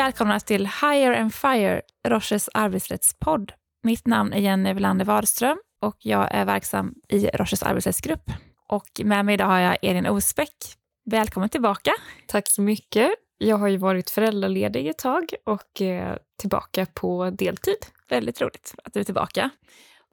välkomna till Hire and Fire, Roches arbetsrättspodd. Mitt namn är Jenny Welander Wadström och jag är verksam i Roches arbetsrättsgrupp. Och med mig idag har jag Elin Osbeck. Välkommen tillbaka. Tack så mycket. Jag har ju varit föräldraledig ett tag och är tillbaka på deltid. Väldigt roligt att du är tillbaka.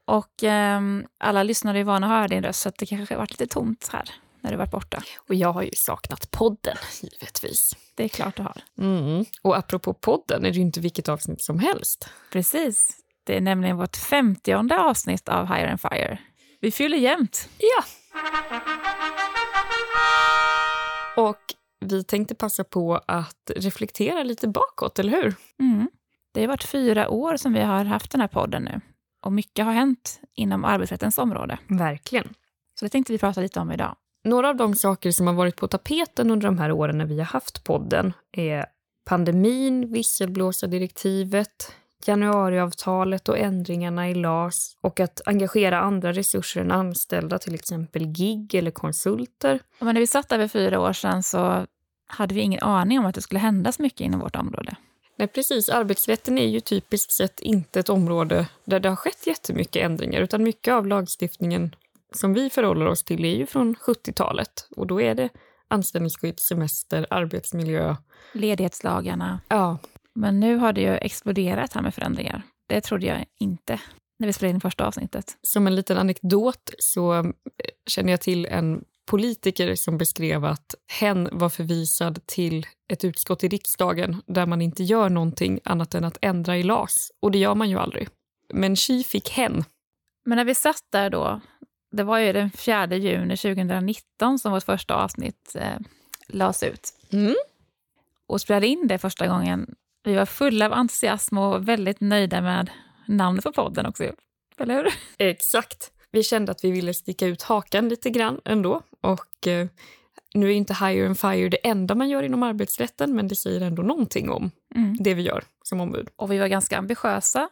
Och eh, alla lyssnare är vana att höra din röst, så det kanske har varit lite tomt här när du varit borta. Och jag har ju saknat podden, givetvis. Det är klart du har. Mm. Och apropå podden är det ju inte vilket avsnitt som helst. Precis. Det är nämligen vårt femtionde avsnitt av Hire and Fire. Vi fyller jämnt. Ja. Och vi tänkte passa på att reflektera lite bakåt, eller hur? Mm. Det har varit fyra år som vi har haft den här podden nu. Och mycket har hänt inom arbetsrättens område. Verkligen. Så det tänkte vi prata lite om idag. Några av de saker som har varit på tapeten under de här åren när vi har haft podden är pandemin, visselblåsardirektivet, januariavtalet och ändringarna i LAS och att engagera andra resurser än anställda, till exempel gig eller konsulter. Men när vi satt där för fyra år sedan så hade vi ingen aning om att det skulle hända så mycket inom vårt område. Nej, precis. Arbetsrätten är ju typiskt sett inte ett område där det har skett jättemycket ändringar, utan mycket av lagstiftningen som vi förhåller oss till är ju från 70-talet. Och då är det anställningsskydd, semester, arbetsmiljö. Ledighetslagarna. Ja. Men nu har det ju exploderat här med förändringar. Det trodde jag inte när vi spelade in första avsnittet. Som en liten anekdot så eh, känner jag till en politiker som beskrev att hen var förvisad till ett utskott i riksdagen där man inte gör någonting annat än att ändra i LAS. Och det gör man ju aldrig. Men tji fick hen. Men när vi satt där då, det var ju den 4 juni 2019 som vårt första avsnitt eh, lades ut. Mm. Och spelade in det första gången. Vi var fulla av entusiasm och väldigt nöjda med namnet på podden också. Eller hur? Exakt. Vi kände att vi ville sticka ut hakan lite grann ändå. Och eh, nu är inte Hire and Fire det enda man gör inom arbetsrätten, men det säger ändå någonting om mm. det vi gör som ombud. Och vi var ganska ambitiösa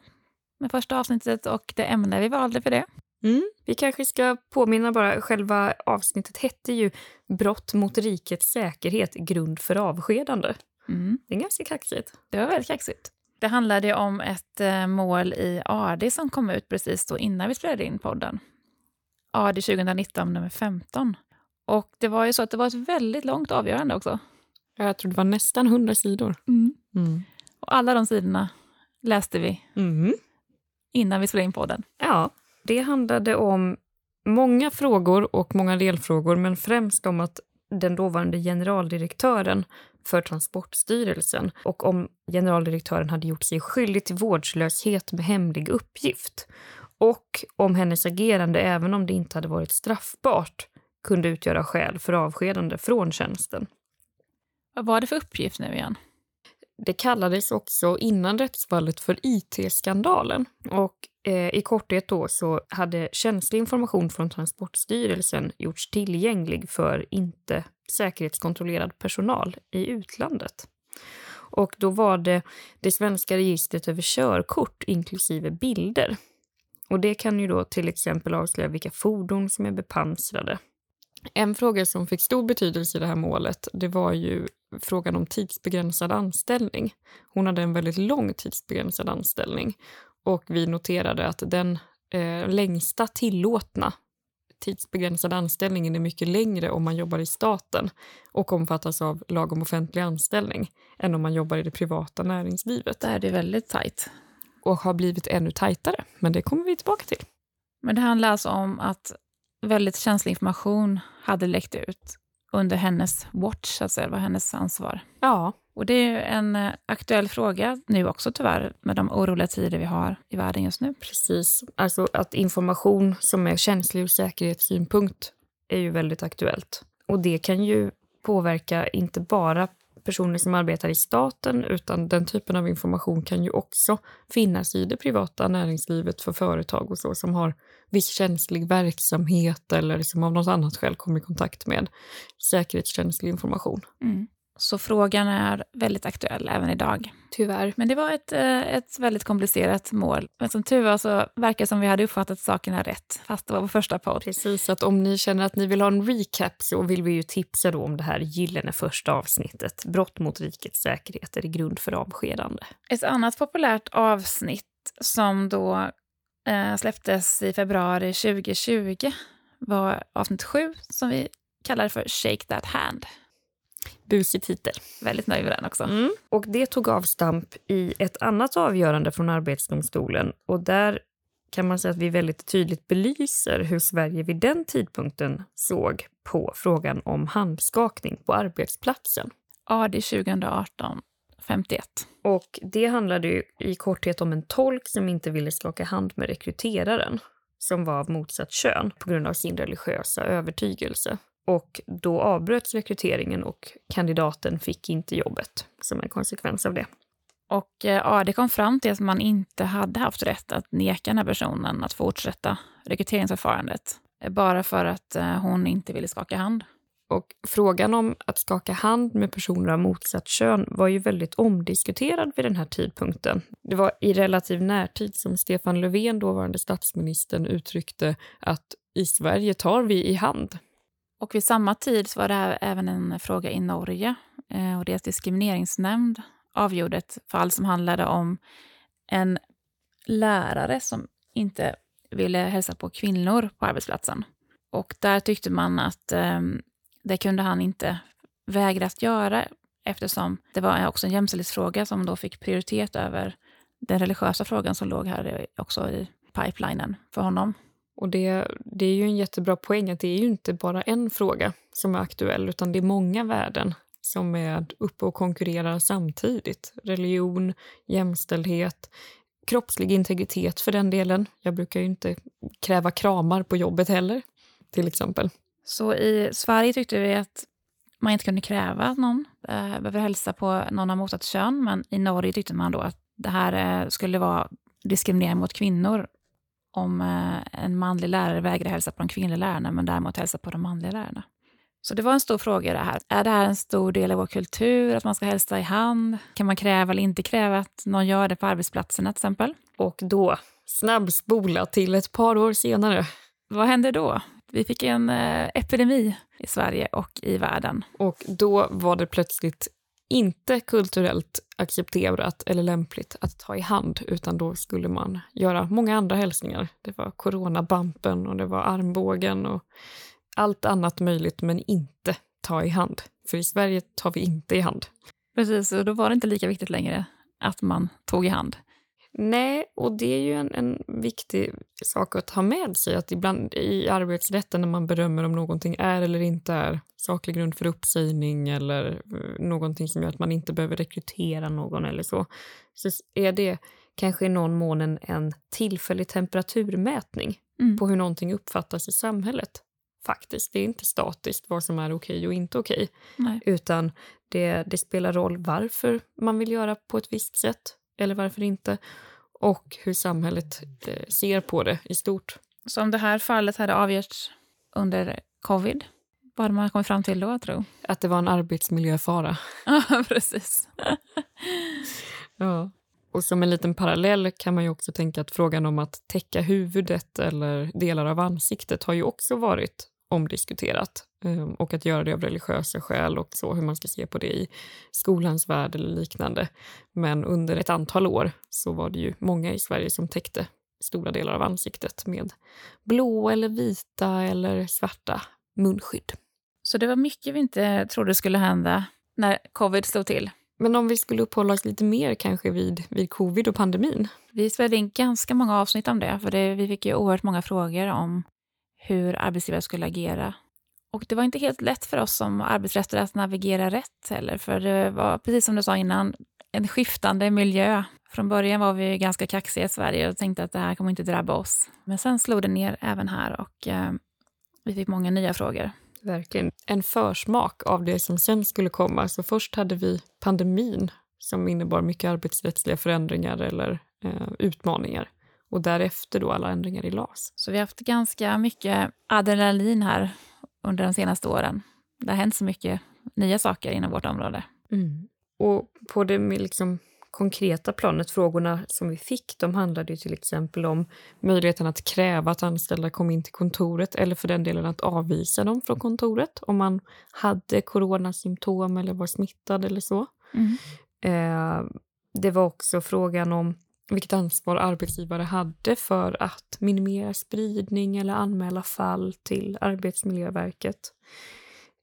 med första avsnittet och det ämne vi valde för det. Mm. Vi kanske ska påminna bara, själva avsnittet hette ju Brott mot rikets säkerhet, grund för avskedande. Mm. Det är ganska kaxigt. Det var väldigt kaxigt. Det handlade om ett eh, mål i AD som kom ut precis då innan vi spelade in podden. AD 2019 nummer 15. Och det var ju så att det var ett väldigt långt avgörande också. Jag tror det var nästan 100 sidor. Mm. Mm. Och alla de sidorna läste vi mm. innan vi spelade in podden. Ja, det handlade om många frågor och många delfrågor, men främst om att den dåvarande generaldirektören för Transportstyrelsen och om generaldirektören hade gjort sig skyldig till vårdslöshet med hemlig uppgift och om hennes agerande, även om det inte hade varit straffbart, kunde utgöra skäl för avskedande från tjänsten. Vad var det för uppgift nu igen? Det kallades också innan rättsfallet för IT-skandalen. Och Eh, i korthet då så hade känslig information från Transportstyrelsen gjorts tillgänglig för inte säkerhetskontrollerad personal i utlandet. Och då var det det svenska registret över körkort inklusive bilder. Och det kan ju då till exempel avslöja vilka fordon som är bepansrade. En fråga som fick stor betydelse i det här målet det var ju frågan om tidsbegränsad anställning. Hon hade en väldigt lång tidsbegränsad anställning och vi noterade att den eh, längsta tillåtna tidsbegränsade anställningen är mycket längre om man jobbar i staten och omfattas av lag om offentlig anställning än om man jobbar i det privata näringslivet. Där är det väldigt tajt. Och har blivit ännu tajtare, men det kommer vi tillbaka till. Men det handlar alltså om att väldigt känslig information hade läckt ut under hennes watch, alltså det var hennes ansvar. Ja. Och det är en eh, aktuell fråga nu också tyvärr, med de oroliga tider vi har i världen just nu. Precis. Alltså att information som är känslig ur säkerhetssynpunkt är ju väldigt aktuellt. Och det kan ju påverka inte bara personer som arbetar i staten utan den typen av information kan ju också finnas i det privata näringslivet för företag och så som har viss känslig verksamhet eller som av något annat skäl kommer i kontakt med säkerhetskänslig information. Mm. Så frågan är väldigt aktuell även idag. Tyvärr. Men det var ett, eh, ett väldigt komplicerat mål. Men som tur var så verkar det som vi hade uppfattat sakerna rätt, fast det var vår första podd. Precis, att om ni känner att ni vill ha en recap så vill vi ju tipsa då om det här gyllene första avsnittet. Brott mot rikets säkerhet är grund för avskedande. Ett annat populärt avsnitt som då eh, släpptes i februari 2020 var avsnitt sju som vi kallar för Shake That Hand. Busig titel. Väldigt nöjd med den också. Mm. Och det tog avstamp i ett annat avgörande från Arbetsdomstolen. Och där kan man säga att vi väldigt tydligt belyser hur Sverige vid den tidpunkten såg på frågan om handskakning på arbetsplatsen. AD 2018 51. Och det handlade i korthet om en tolk som inte ville skaka hand med rekryteraren som var av motsatt kön på grund av sin religiösa övertygelse. Och då avbröts rekryteringen och kandidaten fick inte jobbet som en konsekvens av det. Och eh, AD kom fram till att man inte hade haft rätt att neka den här personen att fortsätta rekryteringsförfarandet bara för att eh, hon inte ville skaka hand. Och frågan om att skaka hand med personer av motsatt kön var ju väldigt omdiskuterad vid den här tidpunkten. Det var i relativ närtid som Stefan Löfven, dåvarande statsministern, uttryckte att i Sverige tar vi i hand. Och vid samma tid var det här även en fråga i Norge eh, och deras diskrimineringsnämnd avgjorde ett fall som handlade om en lärare som inte ville hälsa på kvinnor på arbetsplatsen. Och där tyckte man att eh, det kunde han inte vägra att göra eftersom det var också en jämställdhetsfråga som då fick prioritet över den religiösa frågan som låg här eh, också i pipelinen för honom. Och det, det är ju en jättebra poäng att det är ju inte bara en fråga som är aktuell utan det är många värden som är uppe och konkurrerar samtidigt. Religion, jämställdhet, kroppslig integritet för den delen. Jag brukar ju inte kräva kramar på jobbet heller, till exempel. Så i Sverige tyckte vi att man inte kunde kräva att någon eh, behöver hälsa på någon av motsatt kön, men i Norge tyckte man då att det här eh, skulle vara diskriminering mot kvinnor om eh, en manlig lärare vägrar hälsa på de kvinnliga lärarna, men däremot hälsa på de manliga lärarna. Så det var en stor fråga det här. Är det här en stor del av vår kultur, att man ska hälsa i hand? Kan man kräva eller inte kräva att någon gör det på arbetsplatserna till exempel? Och då, snabbspola till ett par år senare. Vad hände då? Vi fick en eh, epidemi i Sverige och i världen. Och då var det plötsligt inte kulturellt accepterat eller lämpligt att ta i hand utan då skulle man göra många andra hälsningar. Det var coronabampen och det var armbågen och allt annat möjligt men inte ta i hand. För i Sverige tar vi inte i hand. Precis, och då var det inte lika viktigt längre att man tog i hand. Nej, och det är ju en, en viktig sak att ha med sig. Att ibland i arbetsrätten när man bedömer om någonting är eller inte är saklig grund för uppsägning eller eh, någonting som gör att man inte behöver rekrytera någon eller så, så är det kanske i någon mån en, en tillfällig temperaturmätning mm. på hur någonting uppfattas i samhället. Faktiskt, det är inte statiskt vad som är okej och inte okej. Utan det, det spelar roll varför man vill göra på ett visst sätt eller varför inte och hur samhället eh, ser på det i stort. Så om det här fallet hade avgjorts under covid, vad hade man kommit fram till då, tro? Att det var en arbetsmiljöfara. Ja, precis. ja. Och som en liten parallell kan man ju också tänka att frågan om att täcka huvudet eller delar av ansiktet har ju också varit omdiskuterat. Ehm, och att göra det av religiösa skäl och så, hur man ska se på det i skolans värld eller liknande. Men under ett antal år så var det ju många i Sverige som täckte stora delar av ansiktet med blå eller vita eller svarta munskydd. Så det var mycket vi inte trodde skulle hända när covid slog till. Men om vi skulle uppehålla oss lite mer kanske vid, vid covid och pandemin? Vi spelade in ganska många avsnitt om det, för det, vi fick ju oerhört många frågor om hur arbetsgivare skulle agera. Och det var inte helt lätt för oss som arbetsrättare att navigera rätt heller, för det var precis som du sa innan, en skiftande miljö. Från början var vi ganska kaxiga i Sverige och tänkte att det här kommer inte drabba oss. Men sen slog det ner även här och eh, vi fick många nya frågor. Verkligen. En försmak av det som sen skulle komma. Så först hade vi pandemin som innebar mycket arbetsrättsliga förändringar eller eh, utmaningar och därefter då alla ändringar i LAS. Så vi har haft ganska mycket adrenalin här under de senaste åren. Det har hänt så mycket nya saker inom vårt område. Mm. Och på det liksom konkreta planet, frågorna som vi fick, de handlade ju till exempel om möjligheten att kräva att anställda kom in till kontoret eller för den delen att avvisa dem från kontoret om man hade coronasymptom eller var smittad eller så. Mm. Eh, det var också frågan om vilket ansvar arbetsgivare hade för att minimera spridning eller anmäla fall till Arbetsmiljöverket.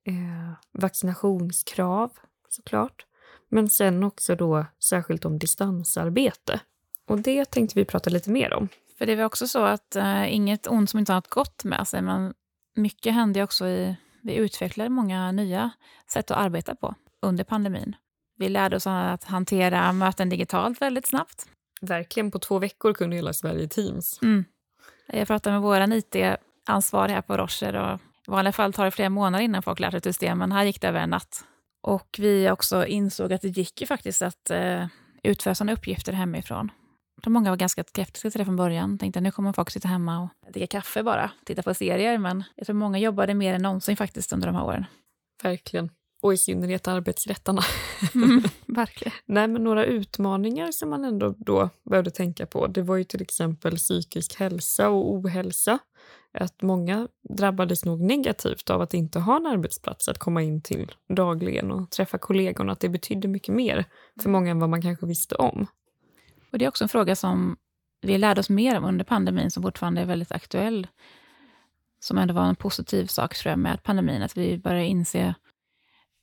Eh, vaccinationskrav, såklart. Men sen också då särskilt om distansarbete. Och det tänkte vi prata lite mer om. För det var också så att eh, inget ont som inte har något gott med sig, men mycket hände också i... Vi utvecklade många nya sätt att arbeta på under pandemin. Vi lärde oss att hantera möten digitalt väldigt snabbt. Verkligen, på två veckor kunde hela Sverige Teams. Mm. Jag pratade med vår IT-ansvarig här på Rocher och i vanliga fall tar det flera månader innan folk lär sig ett system, men här gick det över en natt. Och vi också insåg att det gick ju faktiskt att eh, utföra sådana uppgifter hemifrån. Tror många var ganska skeptiska till det från början. Tänkte nu kommer folk sitta hemma och dricka kaffe bara, titta på serier. Men jag tror många jobbade mer än någonsin faktiskt under de här åren. Verkligen. Och i synnerhet arbetsrätterna. Mm, verkligen. Nej, men några utmaningar som man ändå då behövde tänka på, det var ju till exempel psykisk hälsa och ohälsa att många drabbades nog negativt av att inte ha en arbetsplats att komma in till dagligen och träffa kollegorna. Att det betydde mycket mer för många än vad man kanske visste om. Och Det är också en fråga som vi lärde oss mer om under pandemin som fortfarande är väldigt aktuell. Som ändå var en positiv sak tror jag, med pandemin, att vi började inse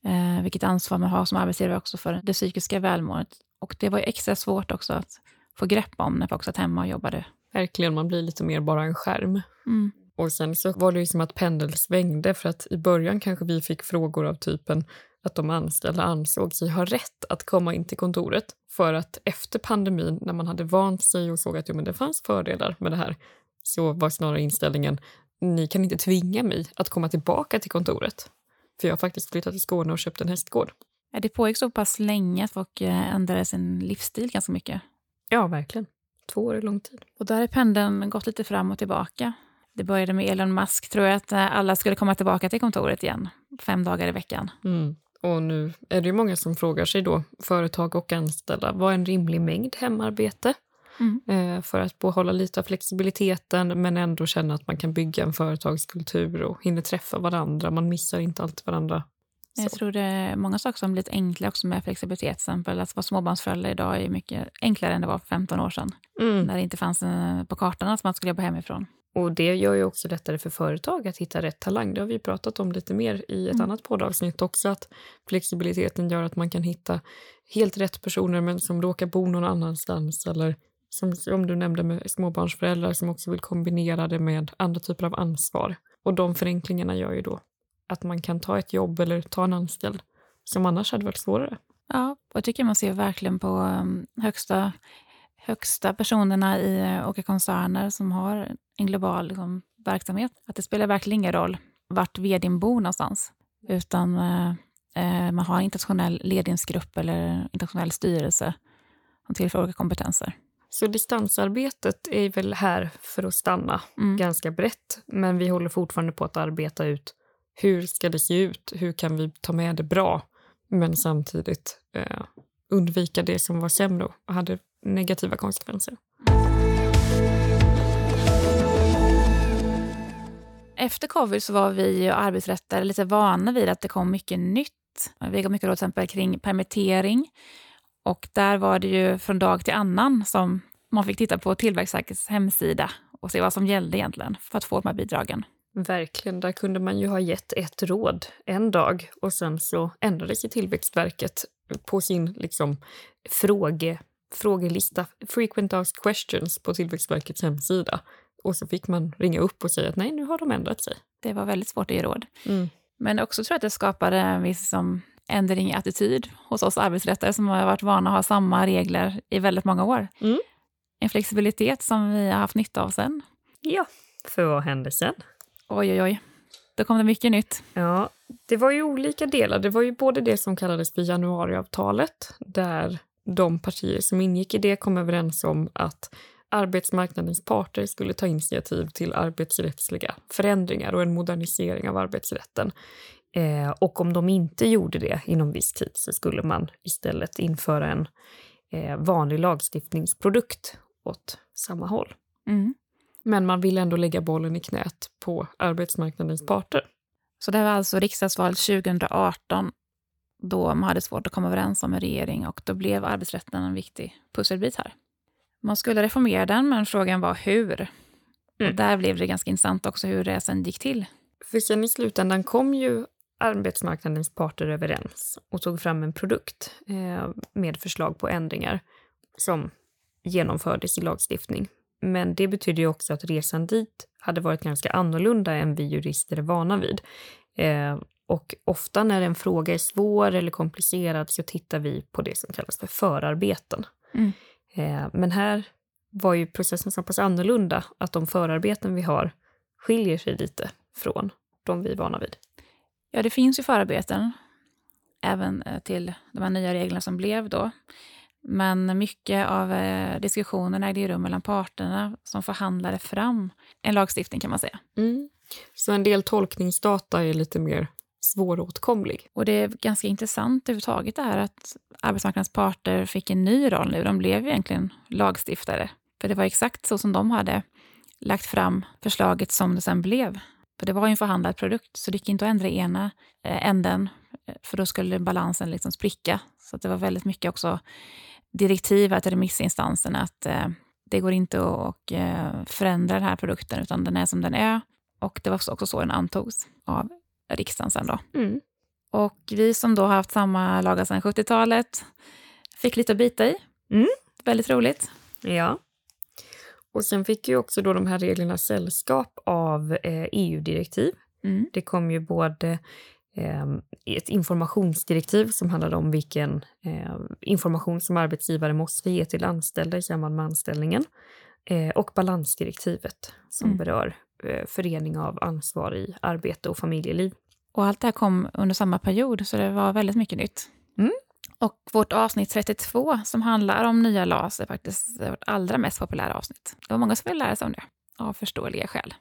eh, vilket ansvar man har som arbetsgivare också för det psykiska välmåendet. Och det var extra svårt också att få grepp om när folk satt hemma och jobbade. Verkligen, man blir lite mer bara en skärm. Mm. Och sen så var det ju som att pendeln svängde för att i början kanske vi fick frågor av typen att de anställda ansåg sig ha rätt att komma in till kontoret. För att efter pandemin, när man hade vant sig och såg att jo, men det fanns fördelar med det här, så var snarare inställningen ni kan inte tvinga mig att komma tillbaka till kontoret. För jag har faktiskt flyttat till Skåne och köpt en hästgård. Ja, det pågick så pass länge att folk eh, ändrade sin livsstil ganska mycket. Ja, verkligen. Två år är lång tid. Och där har pendeln gått lite fram och tillbaka. Det började med Elon Musk, tror jag, att eh, alla skulle komma tillbaka till kontoret igen, fem dagar i veckan. Mm. Och nu är det ju många som frågar sig då, företag och anställda, vad är en rimlig mängd hemarbete? Mm. Eh, för att behålla lite av flexibiliteten men ändå känna att man kan bygga en företagskultur och hinner träffa varandra. Man missar inte alltid varandra. Så. Jag tror det är många saker som blivit enkla också med flexibilitet. Till exempel att vara småbarnsförälder idag är mycket enklare än det var för 15 år sedan. Mm. När det inte fanns eh, på kartan att man skulle jobba hemifrån. Och det gör ju också lättare för företag att hitta rätt talang. Det har vi pratat om lite mer i ett mm. annat poddavsnitt också. Att flexibiliteten gör att man kan hitta helt rätt personer men som råkar bo någon annanstans. Eller som, som du nämnde med småbarnsföräldrar som också vill kombinera det med andra typer av ansvar. Och de förenklingarna gör ju då att man kan ta ett jobb eller ta en anställd som annars hade varit svårare. Ja, och jag tycker man ser verkligen på um, högsta, högsta personerna i eh, olika koncerner som har en global liksom, verksamhet. Att det spelar verkligen ingen roll vart vdn bor någonstans, utan eh, eh man har en internationell ledningsgrupp eller internationell styrelse som tillför olika kompetenser. Så distansarbetet är väl här för att stanna mm. ganska brett, men vi håller fortfarande på att arbeta ut hur ska det se ut? Hur kan vi ta med det bra, men samtidigt eh, undvika det som var sämre och hade negativa konsekvenser? Efter covid så var vi arbetsrättare lite vana vid att det kom mycket nytt. Vi gav mycket råd till exempel kring permittering. Och där var det ju från dag till annan som man fick titta på Tillväxtverkets hemsida och se vad som gällde egentligen för att få de här bidragen. Verkligen, där kunde man ju ha gett ett råd en dag och sen så ändrade sig Tillväxtverket på sin liksom, fråge, frågelista, frequent asked questions på Tillväxtverkets hemsida. Och så fick man ringa upp och säga att nej, nu har de ändrat sig. Det var väldigt svårt att ge råd. Mm. Men också tror jag att det skapade en viss som, ändring i attityd hos oss arbetsrättare som har varit vana att ha samma regler i väldigt många år. Mm. En flexibilitet som vi har haft nytta av sen. Ja, för vad hände sen? Oj, oj, oj. Då kom det mycket nytt. Ja, det var ju olika delar. Det var ju både det som kallades för januariavtalet, där de partier som ingick i det kom överens om att arbetsmarknadens parter skulle ta initiativ till arbetsrättsliga förändringar och en modernisering av arbetsrätten Eh, och om de inte gjorde det inom viss tid så skulle man istället införa en eh, vanlig lagstiftningsprodukt åt samma håll. Mm. Men man vill ändå lägga bollen i knät på arbetsmarknadens parter. Så det var alltså riksdagsvalet 2018 då man hade svårt att komma överens om en regering och då blev arbetsrätten en viktig pusselbit här. Man skulle reformera den, men frågan var hur. Mm. Och där blev det ganska intressant också hur det sen gick till. För sen i slutändan kom ju arbetsmarknadens parter överens och tog fram en produkt eh, med förslag på ändringar som genomfördes i lagstiftning. Men det betyder ju också att resan dit hade varit ganska annorlunda än vi jurister är vana vid. Eh, och ofta när en fråga är svår eller komplicerad så tittar vi på det som kallas för förarbeten. Mm. Eh, men här var ju processen så pass annorlunda att de förarbeten vi har skiljer sig lite från de vi är vana vid. Ja, det finns ju förarbeten även eh, till de här nya reglerna som blev då. Men mycket av eh, diskussionerna ägde rum mellan parterna som förhandlade fram en lagstiftning kan man säga. Mm. Så en del tolkningsdata är lite mer svåråtkomlig. Och det är ganska intressant överhuvudtaget det här att arbetsmarknadens parter fick en ny roll nu. De blev egentligen lagstiftare. För det var exakt så som de hade lagt fram förslaget som det sen blev. För det var ju en förhandlad produkt, så det gick inte att ändra ena eh, änden, eh, för då skulle balansen liksom spricka. Så det var väldigt mycket också direktiv till remissinstanserna att eh, det går inte att förändra den här produkten, utan den är som den är. Och det var också så den antogs av riksdagen sen då. Mm. Och vi som då har haft samma lagar sedan 70-talet fick lite att bita i. Mm. Väldigt roligt. Ja. Och sen fick ju också då de här reglerna sällskap av eh, EU-direktiv. Mm. Det kom ju både eh, ett informationsdirektiv som handlade om vilken eh, information som arbetsgivare måste ge till anställda i samband med anställningen. Eh, och balansdirektivet som Mm. berör eh, förening av ansvar i arbete och familjeliv. Och allt det här kom under samma period, så det var väldigt mycket nytt. Mm. Och vårt avsnitt 32, som handlar om nya LAS, är faktiskt vårt allra mest populära avsnitt. Det var många som ville lära sig om det, av förståeliga skäl.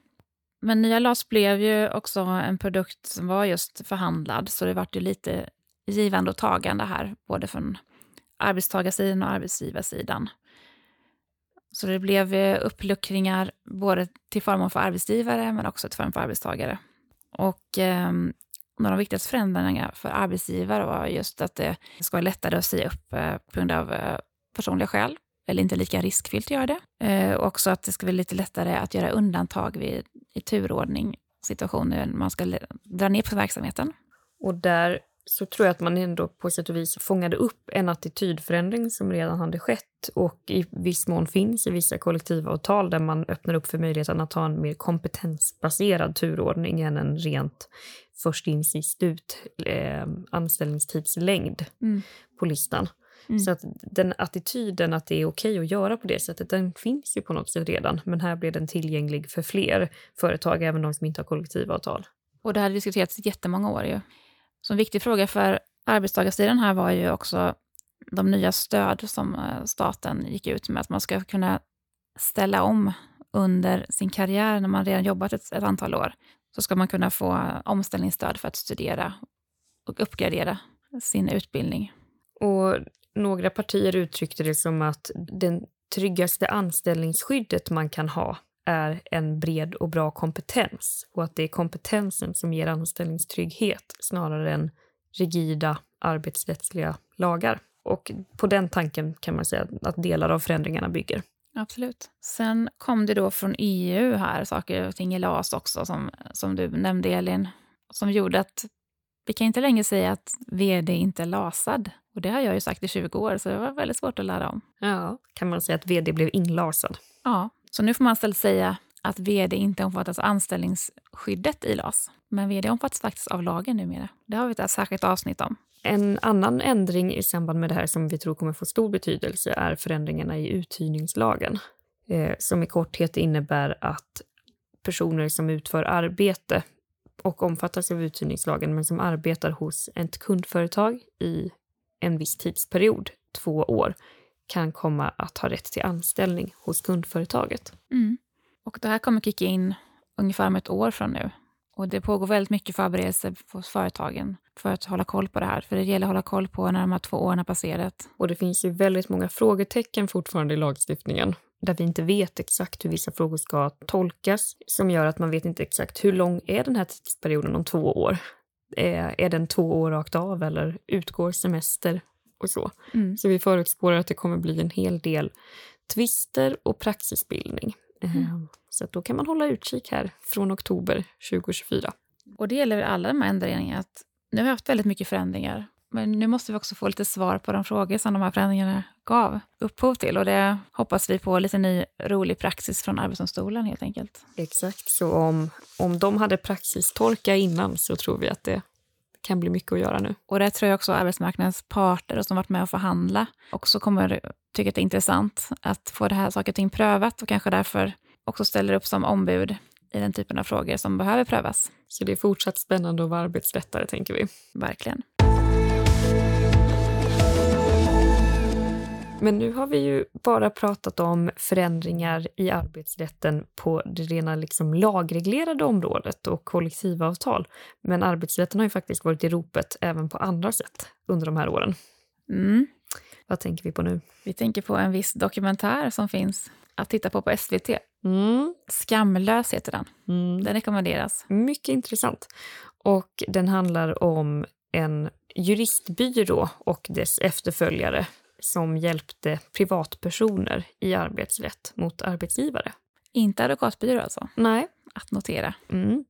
Men nya LAS blev ju också en produkt som var just förhandlad, så det vart ju lite givande och tagande här, både från arbetstagarsidan och arbetsgivarsidan. Så det blev uppluckringar både till förmån för arbetsgivare men också till förmån för arbetstagare. Och eh, några av de viktigaste förändringarna för arbetsgivare var just att det ska vara lättare att säga upp eh, på grund av eh, personliga skäl, eller inte lika riskfyllt att göra det. Eh, också att det ska bli lite lättare att göra undantag vid, i turordning situationer när man ska dra ner på verksamheten. Och där så tror jag att man ändå på sätt och vis fångade upp en attitydförändring som redan hade skett och i viss mån finns i vissa kollektivavtal där man öppnar upp för möjligheten att ha en mer kompetensbaserad turordning än en rent först in sist ut eh, anställningstidslängd Mm. på listan. Mm. Så att den attityden att det är okej att göra på det sättet, den finns ju på något sätt redan. Men här blir den tillgänglig för fler företag, även de som inte har kollektivavtal. Och det hade diskuterats i jättemånga år. Ju. Så en viktig fråga för arbetstagarsidan här var ju också de nya stöd som eh, staten gick ut med, att man ska kunna ställa om under sin karriär när man redan jobbat ett, ett antal år. Så ska man kunna få omställningsstöd för att studera och uppgradera sin utbildning. Och några partier uttryckte det som att det tryggaste anställningsskyddet man kan ha är en bred och bra kompetens och att det är kompetensen som ger anställningstrygghet snarare än rigida arbetsrättsliga lagar. Och på den tanken kan man säga att delar av förändringarna bygger. Absolut. Sen kom det då från EU här saker och ting i LAS också, som, som du nämnde Elin, som gjorde att vi kan inte längre säga att vd inte är lasad. Och det har jag ju sagt i 20 år, så det var väldigt svårt att lära om. Ja. Kan man säga att vd blev inlasad? Ja, så nu får man istället säga att vd inte omfattas av anställningsskyddet i LAS. Men vd omfattas faktiskt av lagen numera. Det har vi ett särskilt avsnitt om. En annan ändring i samband med det här som vi tror kommer få stor betydelse är förändringarna i uthyrningslagen. Eh, som i korthet innebär att personer som utför arbete och omfattas av uthyrningslagen men som arbetar hos ett kundföretag i en viss tidsperiod, två år, kan komma att ha rätt till anställning hos kundföretaget. Mm. Och det här kommer kicka in ungefär om ett år från nu. Och det pågår väldigt mycket förberedelser hos företagen för att hålla koll på det här. För det gäller att hålla koll på när de här två åren har passerat. Och det finns ju väldigt många frågetecken fortfarande i lagstiftningen där vi inte vet exakt hur vissa frågor ska tolkas som gör att man vet inte exakt hur lång är den här tidsperioden om två år. Är, är den två år rakt av eller utgår semester och så. Mm. Så vi förutspår att det kommer bli en hel del tvister och praxisbildning. Mm. Ehm, så då kan man hålla utkik här från oktober 2024. Och det gäller alla de här ändringarna. Att nu har vi haft väldigt mycket förändringar. Men nu måste vi också få lite svar på de frågor som de här förändringarna gav upphov till. Och det hoppas vi på lite ny rolig praxis från Arbetsdomstolen helt enkelt. Exakt, så om, om de hade praxistolka innan så tror vi att det kan bli mycket att göra nu. Och det tror jag också arbetsmarknadens parter som varit med och förhandla också kommer tycka att det är intressant att få det här saker och ting prövat och kanske därför också ställer upp som ombud i den typen av frågor som behöver prövas. Så det är fortsatt spännande att vara arbetsrättare, tänker vi. Verkligen. Men nu har vi ju bara pratat om förändringar i arbetsrätten på det rena liksom lagreglerade området och kollektivavtal. Men arbetsrätten har ju faktiskt varit i ropet även på andra sätt under de här åren. Mm. Vad tänker vi på nu? Vi tänker på en viss dokumentär som finns att titta på på SVT. Mm. Skamlös heter den. Mm. Den rekommenderas. Mycket intressant. Och den handlar om en juristbyrå och dess efterföljare som hjälpte privatpersoner i arbetsrätt mot arbetsgivare. Inte advokatbyrå alltså? Nej. Att notera. Mm.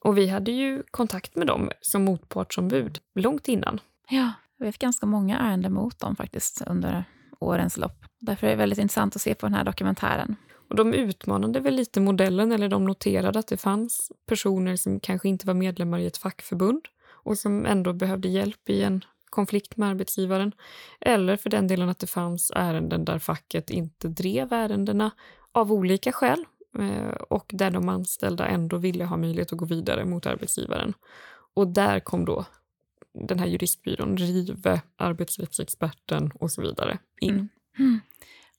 Och vi hade ju kontakt med dem som motpartsombud långt innan. Ja, vi har haft ganska många ärenden mot dem faktiskt under årens lopp. Därför är det väldigt intressant att se på den här dokumentären. Och de utmanade väl lite modellen, eller de noterade att det fanns personer som kanske inte var medlemmar i ett fackförbund och som ändå behövde hjälp i en konflikt med arbetsgivaren. Eller för den delen att det fanns ärenden där facket inte drev ärendena av olika skäl eh, och där de anställda ändå ville ha möjlighet att gå vidare mot arbetsgivaren. Och där kom då den här juristbyrån, RIVE, arbetsrättsexperten och så vidare in. Mm. Mm.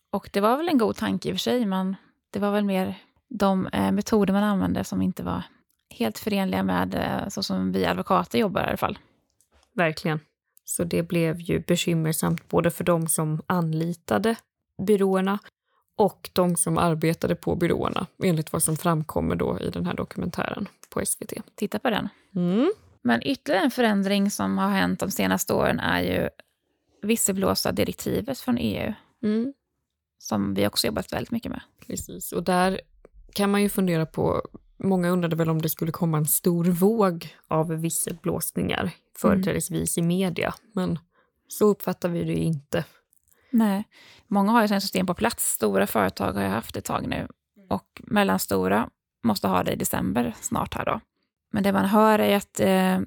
Och det var väl en god tanke i och för sig, men det var väl mer de eh, metoder man använde som inte var helt förenliga med eh, så som vi advokater jobbar i alla fall. Verkligen. Så det blev ju bekymmersamt både för de som anlitade byråerna och de som arbetade på byråerna, enligt vad som framkommer då i den här dokumentären på SVT. Titta på den. Mm. Men ytterligare en förändring som har hänt de senaste åren är ju visselblåsardirektivet från EU. Mm. Som vi också jobbat väldigt mycket med. Precis, och där kan man ju fundera på Många undrade väl om det skulle komma en stor våg av visselblåsningar, företrädesvis mm. i media, men så uppfattar vi det inte. Nej, många har ju sina system på plats. Stora företag har ju haft ett tag nu och mellanstora måste ha det i december snart här då. Men det man hör är att eh,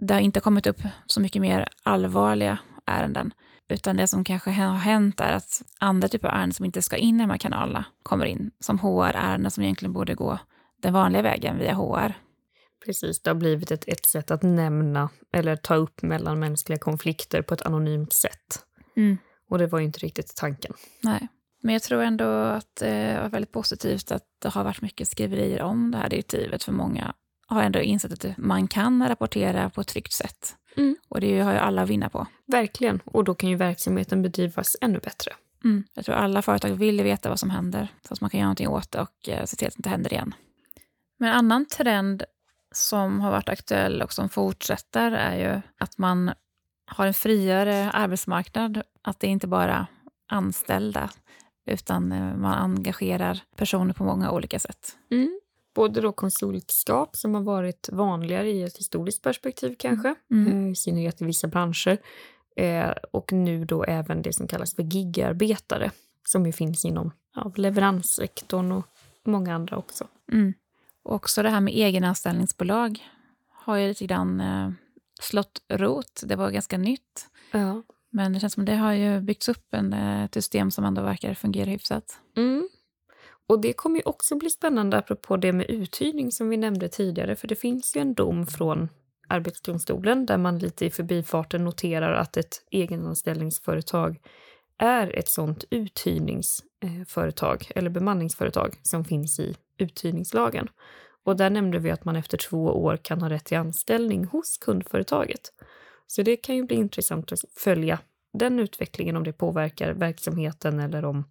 det har inte kommit upp så mycket mer allvarliga ärenden, utan det som kanske har hänt är att andra typer av ärenden som inte ska in i de här kanalerna kommer in, som HR-ärenden som egentligen borde gå den vanliga vägen via HR. Precis, det har blivit ett, ett sätt att nämna eller ta upp mellanmänskliga konflikter på ett anonymt sätt. Mm. Och det var ju inte riktigt tanken. Nej, men jag tror ändå att det var väldigt positivt att det har varit mycket skriverier om det här direktivet, för många har ändå insett att man kan rapportera på ett tryggt sätt. Mm. Och det har ju alla att vinna på. Verkligen, och då kan ju verksamheten bedrivas ännu bättre. Mm. Jag tror alla företag vill veta vad som händer, så att man kan göra någonting åt det och eh, se till att det inte händer igen. Men en annan trend som har varit aktuell och som fortsätter är ju att man har en friare arbetsmarknad. Att det inte bara anställda, utan eh, man engagerar personer på många olika sätt. Mm. Både då konsultskap, som har varit vanligare i ett historiskt perspektiv kanske, mm. Eh, i synnerhet i vissa branscher, eh, och nu då även det som kallas för gigarbetare, som ju finns inom ja, leveranssektorn och många andra också. Mm. Och också det här med egenanställningsbolag har ju lite grann eh, slått rot. Det var ganska nytt. Ja. Men det känns som det har ju byggts upp en, eh, ett system som ändå verkar fungera hyfsat. Mm. Och det kommer ju också bli spännande apropå det med uthyrning som vi nämnde tidigare. För det finns ju en dom från Arbetsdomstolen där man lite i förbifarten noterar att ett egenanställningsföretag är ett sånt uthyrningsföretag eller bemanningsföretag som finns i uthyrningslagen. Och där nämnde vi att man efter två år kan ha rätt till anställning hos kundföretaget. Så det kan ju bli intressant att följa den utvecklingen, om det påverkar verksamheten eller om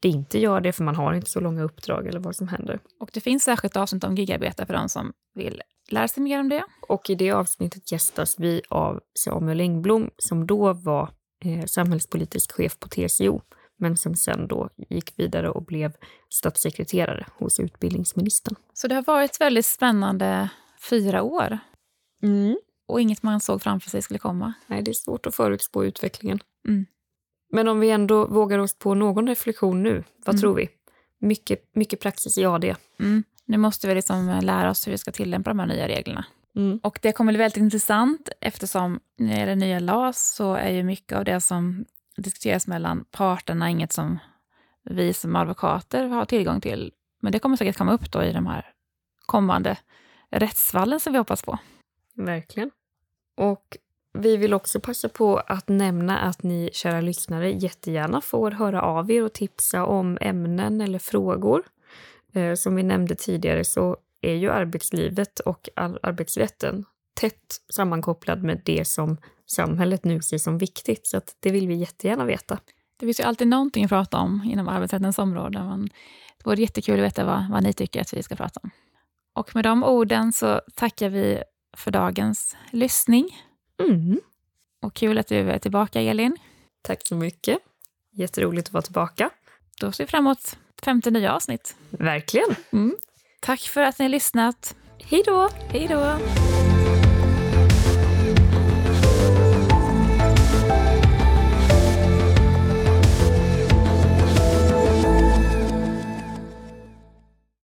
det inte gör det, för man har inte så långa uppdrag eller vad som händer. Och det finns särskilt avsnitt om gigarbete för de som vill lära sig mer om det. Och i det avsnittet gästas vi av Samuel Engblom som då var eh, samhällspolitisk chef på TCO men som sen då gick vidare och blev statssekreterare hos utbildningsministern. Så det har varit väldigt spännande fyra år. Mm. Och inget man såg framför sig skulle komma. Nej, det är svårt att förutspå utvecklingen. Mm. Men om vi ändå vågar oss på någon reflektion nu, vad Mm. tror vi? Mycket, mycket praxis i AD. Mm. Nu måste vi liksom lära oss hur vi ska tillämpa de här nya reglerna. Mm. Och det kommer bli väldigt intressant eftersom när det gäller nya LAS så är ju mycket av det som diskuteras mellan parterna inget som vi som advokater har tillgång till. Men det kommer säkert komma upp då i de här kommande rättsfallen som vi hoppas på. Verkligen. Och vi vill också passa på att nämna att ni, kära lyssnare, jättegärna får höra av er och tipsa om ämnen eller frågor. Eh, som vi nämnde tidigare så är ju arbetslivet och arbetsrätten tätt sammankopplad med det som samhället nu ser som viktigt. Så det vill vi jättegärna veta. Det finns ju alltid någonting att prata om inom arbetsrättens område. Men det vore jättekul att veta vad, vad ni tycker att vi ska prata om. Och med de orden så tackar vi för dagens lyssning. Mm. Och kul att du är tillbaka, Elin. Tack så mycket. Jätteroligt att vara tillbaka. Då ser vi fram emot femte nya avsnitt. Verkligen. Tack för att ni har lyssnat. Hej då! Hej då!